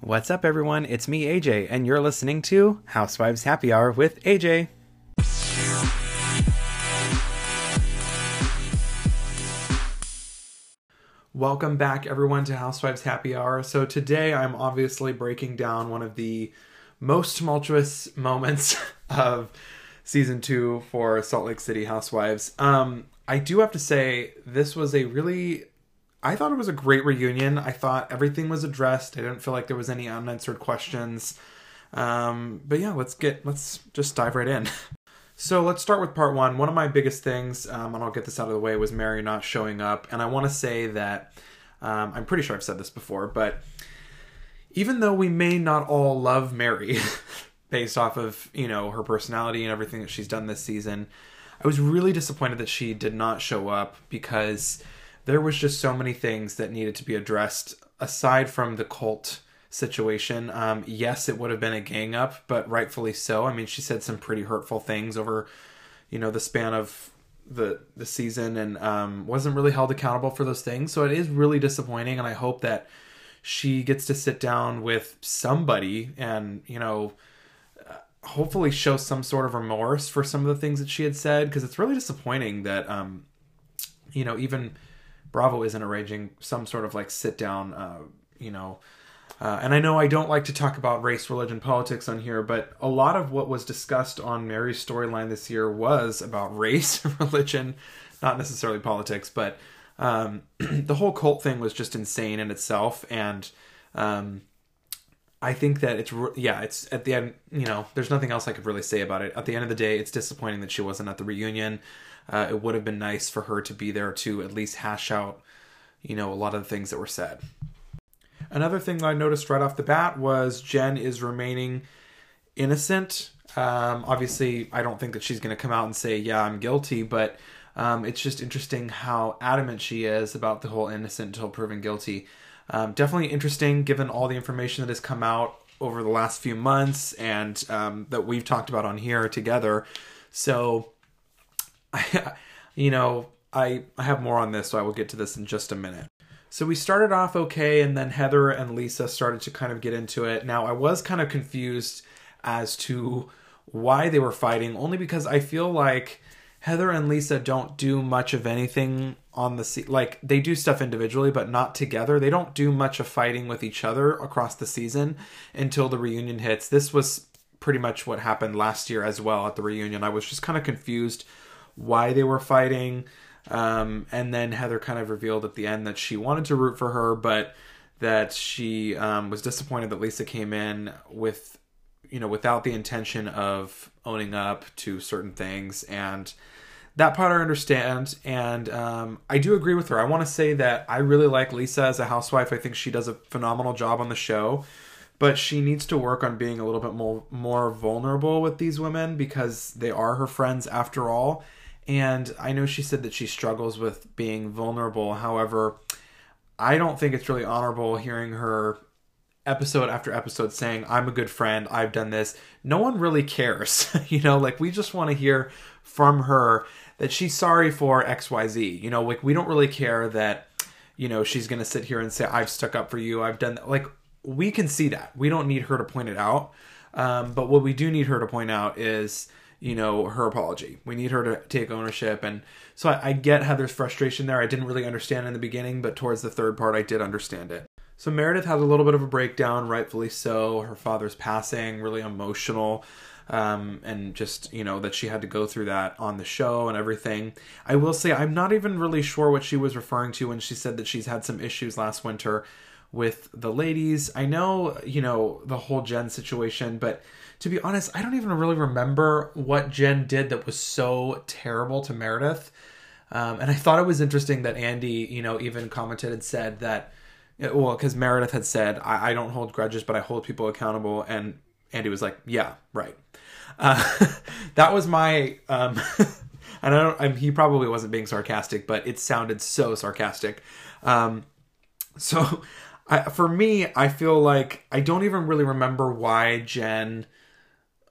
What's up, everyone? It's me, AJ, and you're listening to Housewives Happy Hour with AJ. Welcome back, everyone, to Housewives Happy Hour. So, today I'm obviously breaking down one of the most tumultuous moments of season two for Salt Lake City Housewives. Um, I do have to say, this was a really I thought it was a great reunion. I thought everything was addressed. I didn't feel like there was any unanswered questions. Um, but yeah, let's get let's just dive right in. So let's start with part one. One of my biggest things, um, and I'll get this out of the way, was Mary not showing up. And I want to say that um, I'm pretty sure I've said this before, but even though we may not all love Mary based off of you know her personality and everything that she's done this season, I was really disappointed that she did not show up because there was just so many things that needed to be addressed aside from the cult situation. Um, yes, it would have been a gang up, but rightfully so. I mean, she said some pretty hurtful things over, you know, the span of the the season, and um, wasn't really held accountable for those things. So it is really disappointing, and I hope that she gets to sit down with somebody and you know hopefully show some sort of remorse for some of the things that she had said because it's really disappointing that um you know even Bravo isn't arranging some sort of like sit down, uh, you know. Uh, and I know I don't like to talk about race, religion, politics on here, but a lot of what was discussed on Mary's storyline this year was about race, religion, not necessarily politics, but um, the whole cult thing was just insane in itself. And um, I think that it's, yeah, it's at the end, you know, there's nothing else I could really say about it. At the end of the day, it's disappointing that she wasn't at the reunion. Uh, it would have been nice for her to be there to at least hash out, you know, a lot of the things that were said. Another thing that I noticed right off the bat was Jen is remaining innocent. Um, obviously, I don't think that she's going to come out and say, "Yeah, I'm guilty," but um, it's just interesting how adamant she is about the whole innocent until proven guilty. Um, definitely interesting, given all the information that has come out over the last few months and um, that we've talked about on here together. So I, you know, I I have more on this, so I will get to this in just a minute. So we started off okay, and then Heather and Lisa started to kind of get into it. Now I was kind of confused as to why they were fighting, only because I feel like Heather and Lisa don't do much of anything on the se- like they do stuff individually but not together. They don't do much of fighting with each other across the season until the reunion hits. This was pretty much what happened last year as well at the reunion. I was just kind of confused why they were fighting. Um, and then Heather kind of revealed at the end that she wanted to root for her, but that she um, was disappointed that Lisa came in with, you know, without the intention of owning up to certain things. And that part I understand. And um, I do agree with her. I want to say that I really like Lisa as a housewife. I think she does a phenomenal job on the show. But she needs to work on being a little bit more more vulnerable with these women because they are her friends after all and I know she said that she struggles with being vulnerable. However, I don't think it's really honorable hearing her episode after episode saying, I'm a good friend, I've done this. No one really cares. you know, like we just want to hear from her that she's sorry for XYZ. You know, like we don't really care that, you know, she's going to sit here and say, I've stuck up for you, I've done that. Like we can see that. We don't need her to point it out. Um, but what we do need her to point out is, you know, her apology. We need her to take ownership. And so I, I, get Heather's frustration there. I didn't really understand in the beginning, but towards the third part, I did understand it. So Meredith has a little bit of a breakdown, rightfully so. Her father's passing, really emotional. Um, and just, you know, that she had to go through that on the show and everything. I will say, I'm not even really sure what she was referring to when she said that she's had some issues last winter with the ladies. I know, you know, the whole Jen situation, but to be honest, I don't even really remember what Jen did that was so terrible to Meredith. Um, and I thought it was interesting that Andy, you know, even commented and said that, well, because Meredith had said, I, I, don't hold grudges, but I hold people accountable. And Andy was like, yeah, right. Uh, that was my, um, and I don't, I he probably wasn't being sarcastic, but it sounded so sarcastic. Um, so I, for me, I feel like I don't even really remember why Jen.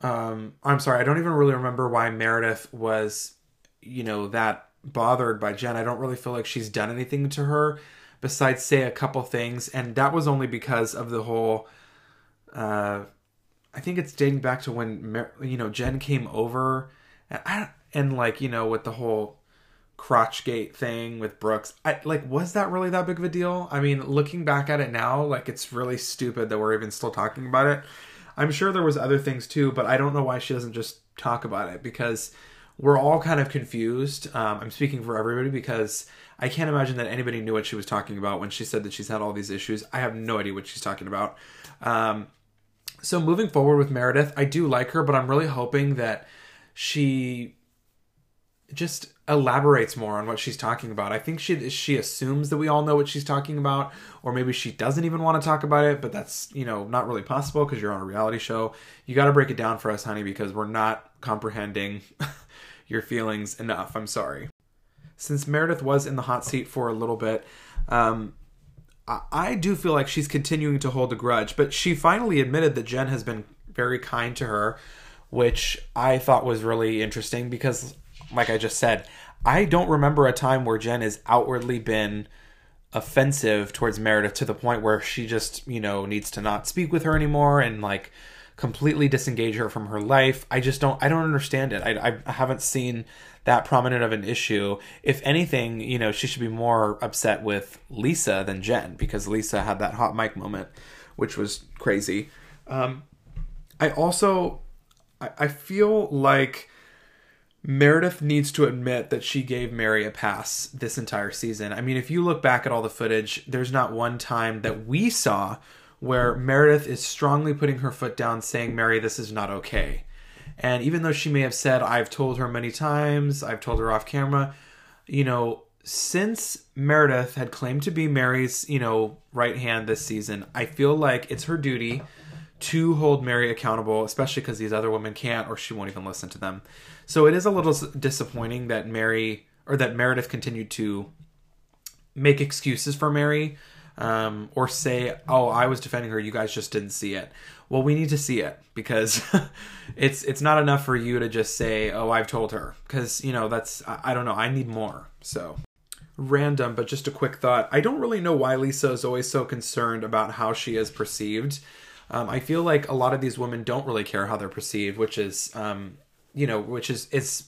Um, I'm sorry, I don't even really remember why Meredith was, you know, that bothered by Jen. I don't really feel like she's done anything to her besides say a couple things, and that was only because of the whole uh, I think it's dating back to when you know Jen came over, and, and like you know with the whole crotchgate thing with Brooks. I like was that really that big of a deal? I mean, looking back at it now, like it's really stupid that we're even still talking about it. I'm sure there was other things too, but I don't know why she doesn't just talk about it because we're all kind of confused. Um, I'm speaking for everybody because I can't imagine that anybody knew what she was talking about when she said that she's had all these issues. I have no idea what she's talking about. Um, so moving forward with Meredith, I do like her, but I'm really hoping that she just elaborates more on what she's talking about. I think she she assumes that we all know what she's talking about, or maybe she doesn't even want to talk about it. But that's you know not really possible because you're on a reality show. You got to break it down for us, honey, because we're not comprehending your feelings enough. I'm sorry. Since Meredith was in the hot seat for a little bit, um, I, I do feel like she's continuing to hold a grudge. But she finally admitted that Jen has been very kind to her, which I thought was really interesting because like I just said, I don't remember a time where Jen has outwardly been offensive towards Meredith to the point where she just, you know, needs to not speak with her anymore and like completely disengage her from her life. I just don't I don't understand it. I I haven't seen that prominent of an issue. If anything, you know, she should be more upset with Lisa than Jen because Lisa had that hot mic moment, which was crazy. Um, I also I, I feel like Meredith needs to admit that she gave Mary a pass this entire season. I mean, if you look back at all the footage, there's not one time that we saw where Meredith is strongly putting her foot down, saying, Mary, this is not okay. And even though she may have said, I've told her many times, I've told her off camera, you know, since Meredith had claimed to be Mary's, you know, right hand this season, I feel like it's her duty to hold Mary accountable, especially because these other women can't or she won't even listen to them. So it is a little disappointing that Mary or that Meredith continued to make excuses for Mary um, or say, "Oh, I was defending her. You guys just didn't see it." Well, we need to see it because it's it's not enough for you to just say, "Oh, I've told her," because you know that's I, I don't know. I need more. So random, but just a quick thought. I don't really know why Lisa is always so concerned about how she is perceived. Um, I feel like a lot of these women don't really care how they're perceived, which is um, you know, which is it's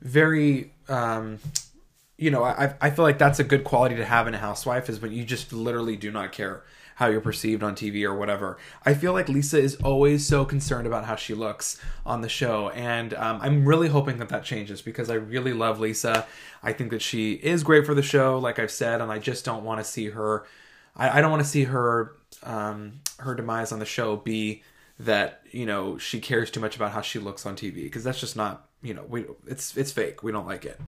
very um, you know, I I feel like that's a good quality to have in a housewife is when you just literally do not care how you're perceived on TV or whatever. I feel like Lisa is always so concerned about how she looks on the show, and um, I'm really hoping that that changes because I really love Lisa. I think that she is great for the show, like I've said, and I just don't want to see her. I, I don't want to see her um, her demise on the show be that you know she cares too much about how she looks on TV because that's just not you know we it's it's fake. We don't like it.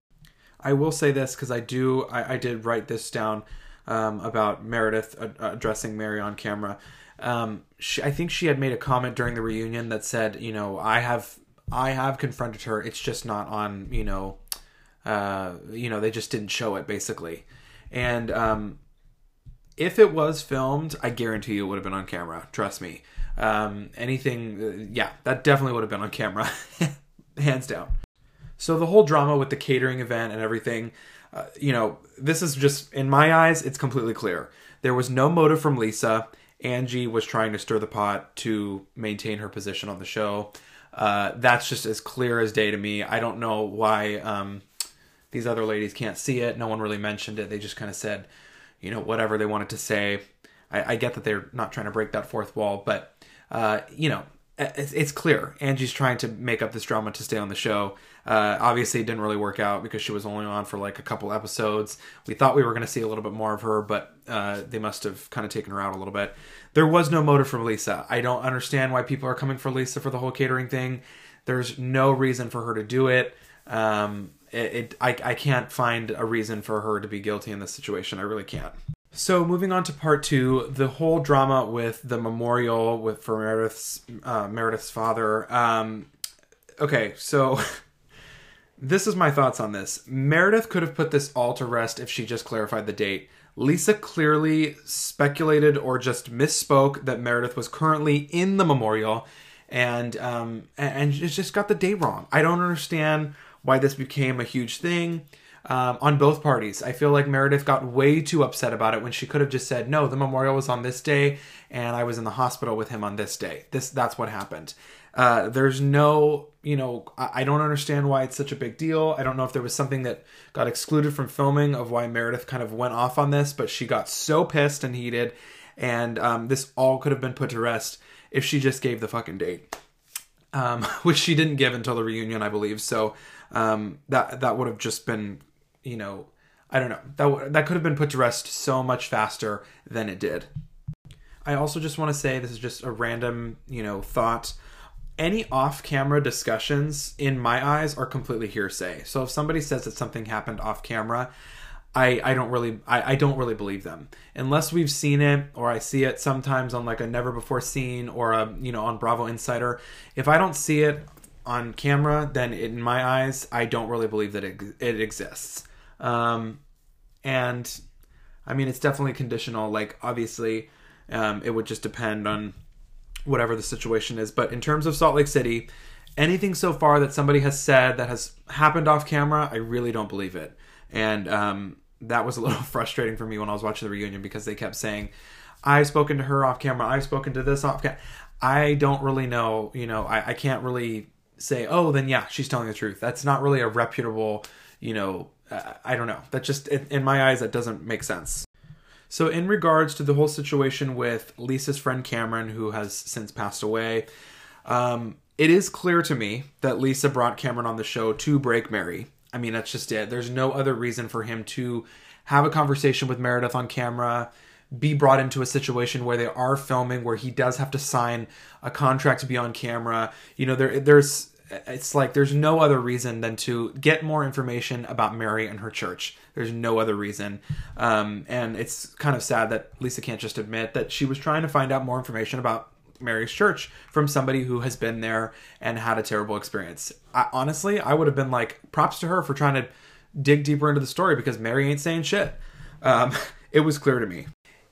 I will say this because I do I, I did write this down um, about Meredith addressing Mary on camera. Um, she, I think she had made a comment during the reunion that said, you know, I have I have confronted her. It's just not on, you know, uh, you know, they just didn't show it basically. And um, if it was filmed, I guarantee you it would have been on camera. Trust me. Um, anything, uh, yeah, that definitely would have been on camera, hands down. So the whole drama with the catering event and everything, uh, you know, this is just in my eyes, it's completely clear. There was no motive from Lisa. Angie was trying to stir the pot to maintain her position on the show. Uh, that's just as clear as day to me. I don't know why um, these other ladies can't see it. No one really mentioned it. They just kind of said, you know, whatever they wanted to say. I, I get that they're not trying to break that fourth wall, but uh, you know, it's, it's, clear Angie's trying to make up this drama to stay on the show. Uh, obviously, it didn't really work out because she was only on for like a couple episodes. We thought we were going to see a little bit more of her, but uh, they must have kind of taken her out a little bit. There was no motive from Lisa. I don't understand why people are coming for Lisa for the whole catering thing. There's no reason for her to do it. Um, it, I, I can't find a reason for her to be guilty in this situation. I really can't. So moving on to part two, the whole drama with the memorial with for Meredith's uh, Meredith's father. Um, okay, so this is my thoughts on this. Meredith could have put this all to rest if she just clarified the date. Lisa clearly speculated or just misspoke that Meredith was currently in the memorial, and um, and just got the date wrong. I don't understand why this became a huge thing. um, on both parties. I feel like Meredith got way too upset about it when she could have just said, "No, the memorial was on this day, and I was in the hospital with him on this day. This that's what happened." Uh, there's no, you know, I, I don't understand why it's such a big deal. I don't know if there was something that got excluded from filming of why Meredith kind of went off on this, but she got so pissed and heated, and um, this all could have been put to rest if she just gave the fucking date, um, which she didn't give until the reunion, I believe. So um, that that would have just been you know, I don't know. That that could have been put to rest so much faster than it did. I also just want to say this is just a random, you know, thought. Any off-camera discussions in my eyes are completely hearsay. So if somebody says that something happened off camera, I, I don't really I, I don't really believe them unless we've seen it or I see it sometimes on like a never before seen or a you know on Bravo Insider. If I don't see it on camera, then in my eyes I don't really believe that it, it exists. Um, and I mean, it's definitely conditional. Like, obviously, um, it would just depend on whatever the situation is. But in terms of Salt Lake City, anything so far that somebody has said that has happened off camera, I really don't believe it. And um, that was a little frustrating for me when I was watching the reunion because they kept saying, I've spoken to her off camera, I've spoken to this off camera. I don't really know, you know, I, I can't really say, oh, then yeah, she's telling the truth. That's not really a reputable, you know, I don't know. That just, in my eyes, that doesn't make sense. So, in regards to the whole situation with Lisa's friend Cameron, who has since passed away, um, it is clear to me that Lisa brought Cameron on the show to break Mary. I mean, that's just it. There's no other reason for him to have a conversation with Meredith on camera, be brought into a situation where they are filming, where he does have to sign a contract to be on camera. You know, there there's it's like there's no other reason than to get more information about Mary and her church. There's no other reason. Um, and it's kind of sad that Lisa can't just admit that she was trying to find out more information about Mary's church from somebody who has been there and had a terrible experience. I, honestly, I would have been like, props to her for trying to dig deeper into the story because Mary ain't saying shit. Um, it was clear to me.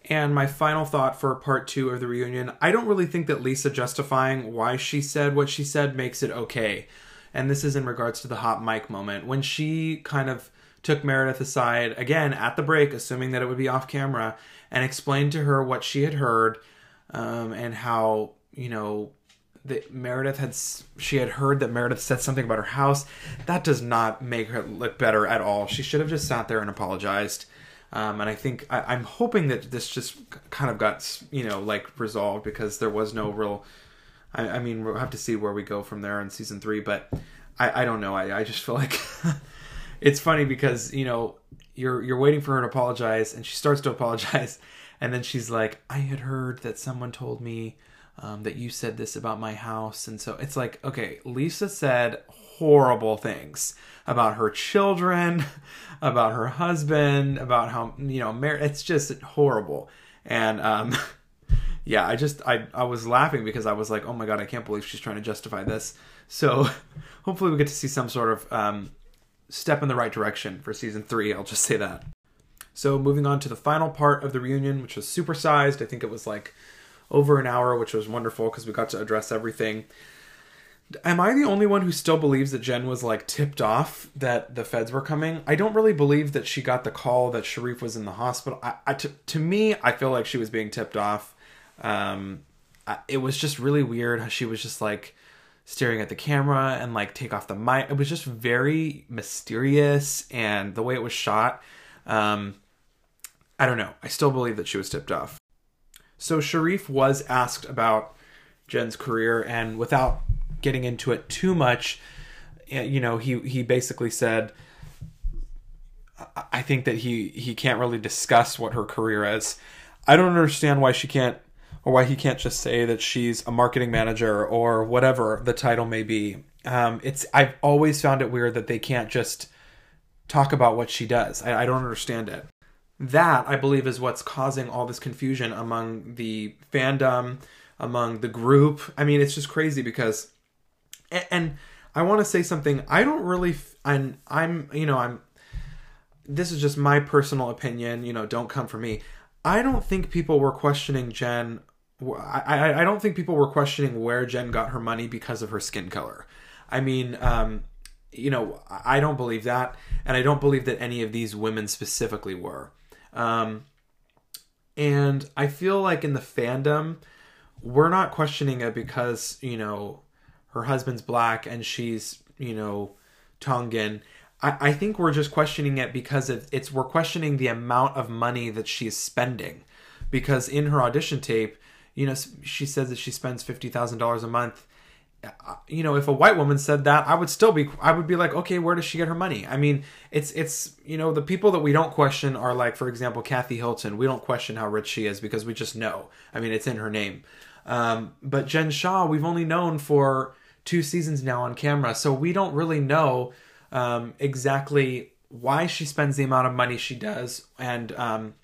And my final thought for part two of the reunion I don't really think that Lisa justifying why she said what she said makes it okay. And this is in regards to the hot mic moment. When she kind of took Meredith aside, again, at the break, assuming that it would be off camera, and explained to her what she had heard um, and how, you know, that Meredith had she had heard that Meredith said something about her house. That does not make her look better at all. She should have just sat there and apologized. Um, and I think I, am hoping that this just kind of got you know like resolved because there was no real. I, I, mean, we'll have to see where we go from there in season three, but I, I don't know. I, I just feel like it's funny because you know you're you're waiting for her to apologize, and she starts to apologize, and then she's like, "I had heard that someone told me." Um, that you said this about my house. And so it's like, okay, Lisa said horrible things about her children, about her husband, about how you know, Mar- it's just horrible. And um, yeah, I just I I was laughing because I was like, oh my god, I can't believe she's trying to justify this. So hopefully we get to see some sort of um, step in the right direction for season three. I'll just say that. So moving on to the final part of the reunion, which was supersized. I think it was like over an hour, which was wonderful because we got to address everything. Am I the only one who still believes that Jen was like tipped off that the feds were coming? I don't really believe that she got the call that Sharrieff was in the hospital. I, to me, I feel like she was being tipped off. Um, I, it was just really weird how she was just like staring at the camera and like take off the mic. It was just very mysterious, and the way it was shot. Um, I don't know. I still believe that she was tipped off. So Sharrieff was asked about Jen's career, and without getting into it too much, eh, you know, he he basically said, "I think that he he can't really discuss what her career is. I don't understand why she can't." Or why he can't just say that she's a marketing manager or whatever the title may be. Um, it's I've always found it weird that they can't just talk about what she does. I, I don't understand it that I believe is what's causing all this confusion among the fandom, among the group. I mean, it's just crazy because and, I want to say something. I don't really, and I'm, you know, I'm. This is just my personal opinion. You know, don't come for me. I don't think people were questioning Jen. I, I, I don't think people were questioning where Jen got her money because of her skin color. I mean, um, you know, I don't believe that, and I don't believe that any of these women specifically were. Um, and I feel like in the fandom, we're not questioning it because you know her husband's black and she's you know Tongan. I, I think we're just questioning it because of, it's we're questioning the amount of money that she's spending because in her audition tape, you know, she says that she spends fifty thousand dollars a month. Uh, you know, if a white woman said that, I would still be, I would be like, okay, where does she get her money? I mean, it's, it's, you know, the people that we don't question are like, for example, Kathy Hilton. We don't question how rich she is because we just know. I mean, it's in her name. Um, but Jen Shah, we've only known for two seasons now on camera, so we don't really know um, exactly why she spends the amount of money she does, and um,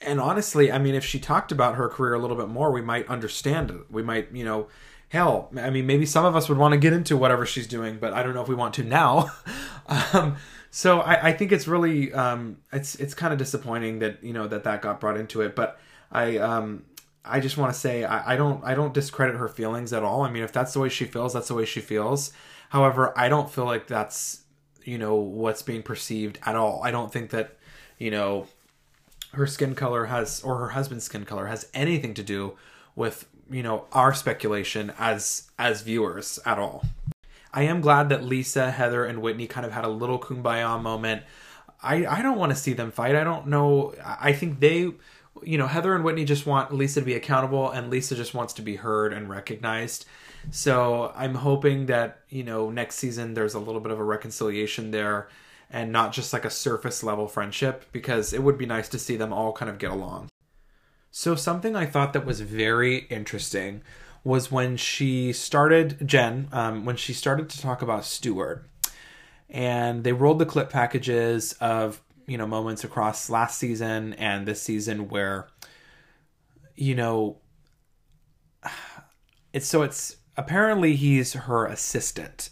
and honestly, I mean, if she talked about her career a little bit more, we might understand it. We might, you know, hell, I mean, maybe some of us would want to get into whatever she's doing, but I don't know if we want to now. um, so I, I, think it's really, um, it's it's kind of disappointing that you know that that got brought into it. But I, um, I just want to say I, I don't I don't discredit her feelings at all. I mean, if that's the way she feels, that's the way she feels. However, I don't feel like that's you know what's being perceived at all. I don't think that you know her skin color has or her husband's skin color has anything to do with you know our speculation as as viewers at all. I am glad that Lisa, Heather, and Whitney kind of had a little kumbaya moment. I I don't want to see them fight. I don't know. I think they you know, Heather and Whitney just want Lisa to be accountable, and Lisa just wants to be heard and recognized. So I'm hoping that, you know, next season there's a little bit of a reconciliation there and not just like a surface level friendship because it would be nice to see them all kind of get along. So, something I thought that was very interesting was when she started, Jen, um, when she started to talk about Stuart. And they rolled the clip packages of you know moments across last season and this season where you know it's so it's apparently he's her assistant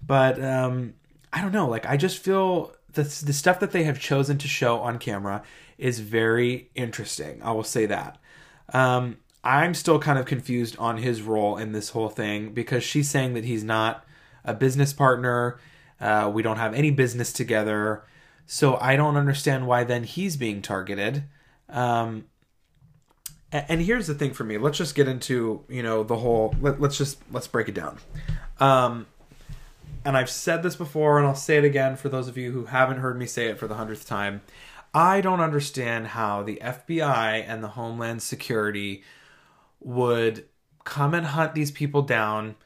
but um i don't know like i just feel the the stuff that they have chosen to show on camera is very interesting i will say that. Um i'm still kind of confused on his role in this whole thing because she's saying that he's not a business partner uh, we don't have any business together so I don't understand why then he's being targeted. Um, and here's the thing for me. Let's just get into you know the whole. Let, us just let's break it down. Um, and I've said this before, and I'll say it again for those of you who haven't heard me say it for the hundredth time. I don't understand how the FBI and the Homeland Security would come and hunt these people down,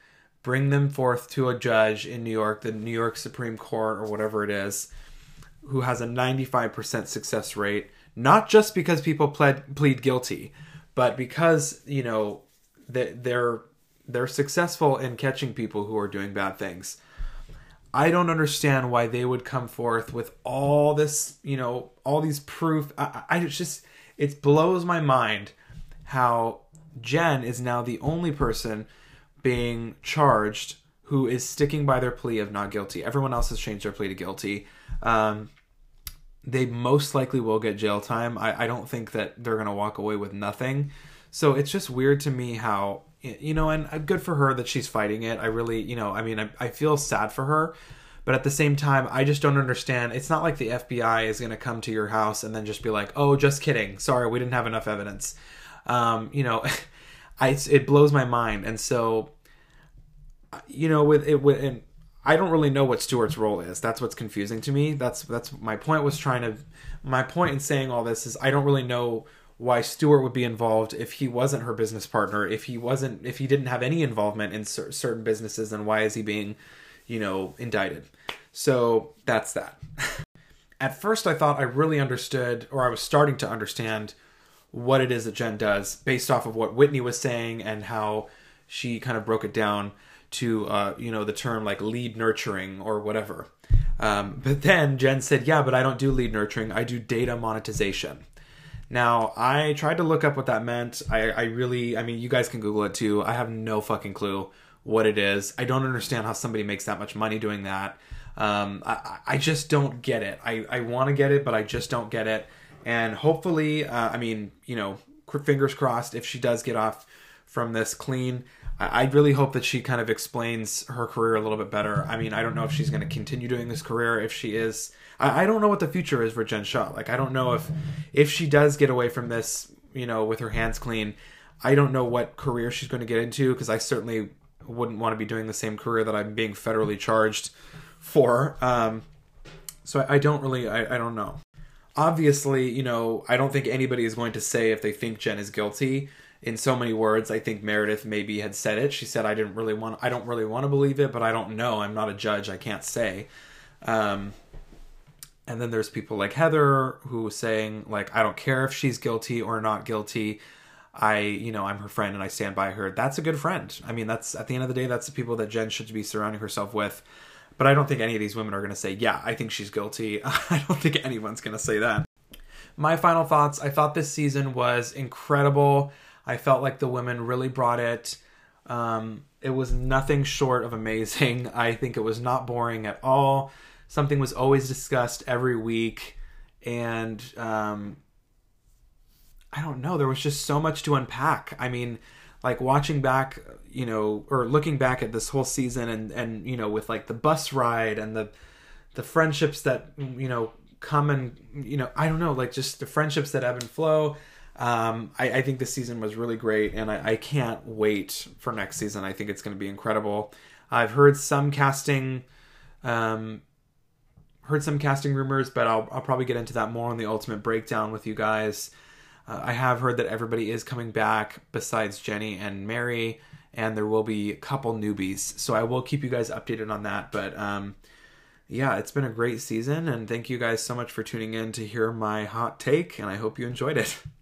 bring them forth to a judge in New York, the New York Supreme Court, or whatever it is, who has a 95% success rate, not just because people plead guilty, but because, you know, they're they're successful in catching people who are doing bad things. I don't understand why they would come forth with all this, you know, all these proof. I, I just, it blows my mind how Jen is now the only person being charged who is sticking by their plea of not guilty. Everyone else has changed their plea to guilty. Um, they most likely will get jail time. I, I don't think that they're going to walk away with nothing. So it's just weird to me how, you know, and uh, good for her that she's fighting it. I really, you know, I mean, I, I feel sad for her. But at the same time, I just don't understand. It's not like the FBI is going to come to your house and then just be like, "Oh, just kidding. Sorry, we didn't have enough evidence." Um, you know, I, it blows my mind. And so, you know, with it, with, and I don't really know what Stuart's role is. That's what's confusing to me. That's that's my point was trying to my point in saying all this is I don't really know why Stuart would be involved if he wasn't her business partner, if he wasn't if he didn't have any involvement in cer- certain businesses then why is he being, you know, indicted. So, that's that. At first I thought I really understood or I was starting to understand what it is that Jen does based off of what Whitney was saying and how she kind of broke it down to uh, you know the term like lead nurturing or whatever. Um, but then Jen said, "Yeah, but I don't do lead nurturing. I do data monetization." Now I tried to look up what that meant. I, I really, I mean, you guys can Google it too. I have no fucking clue what it is. I don't understand how somebody makes that much money doing that. Um, I, I just don't get it. I, I want to get it, but I just don't get it. And hopefully, uh, I mean, you know, fingers crossed if she does get off from this clean. I, really hope that she kind of explains her career a little bit better. I mean, I don't know if she's going to continue doing this career. If she is, I, I don't know what the future is for Jen Shah. Like, I don't know if if she does get away from this, you know, with her hands clean. I don't know what career she's going to get into because I certainly wouldn't want to be doing the same career that I'm being federally charged for. Um, so I, I don't really, I, I don't know. Obviously, you know, I don't think anybody is going to say if they think Jen is guilty in so many words. I think Meredith maybe had said it. She said, "I didn't really want. I don't really want to believe it, but I don't know. I'm not a judge. I can't say." Um, and then there's people like Heather who saying like, "I don't care if she's guilty or not guilty. I, you know, I'm her friend and I stand by her." That's a good friend. I mean, that's at the end of the day, that's the people that Jen should be surrounding herself with. But I don't think any of these women are going to say, "Yeah, I think she's guilty." I don't think anyone's going to say that. My final thoughts. I thought this season was incredible. I felt like the women really brought it. Um, it was nothing short of amazing. I think it was not boring at all. Something was always discussed every week, and um, I don't know. There was just so much to unpack. I mean, like watching back, you know, or looking back at this whole season, and and you know, with like the bus ride and the the friendships that you know come and you know, I don't know, like just the friendships that ebb and flow um, I, I, think this season was really great, and I, I can't wait for next season. I think it's going to be incredible. I've heard some casting, um, heard some casting rumors, but I'll, I'll probably get into that more on the ultimate breakdown with you guys. Uh, I have heard that everybody is coming back besides Jenny and Mary, and there will be a couple newbies. So I will keep you guys updated on that. But um, yeah, it's been a great season, and thank you guys so much for tuning in to hear my hot take, and I hope you enjoyed it.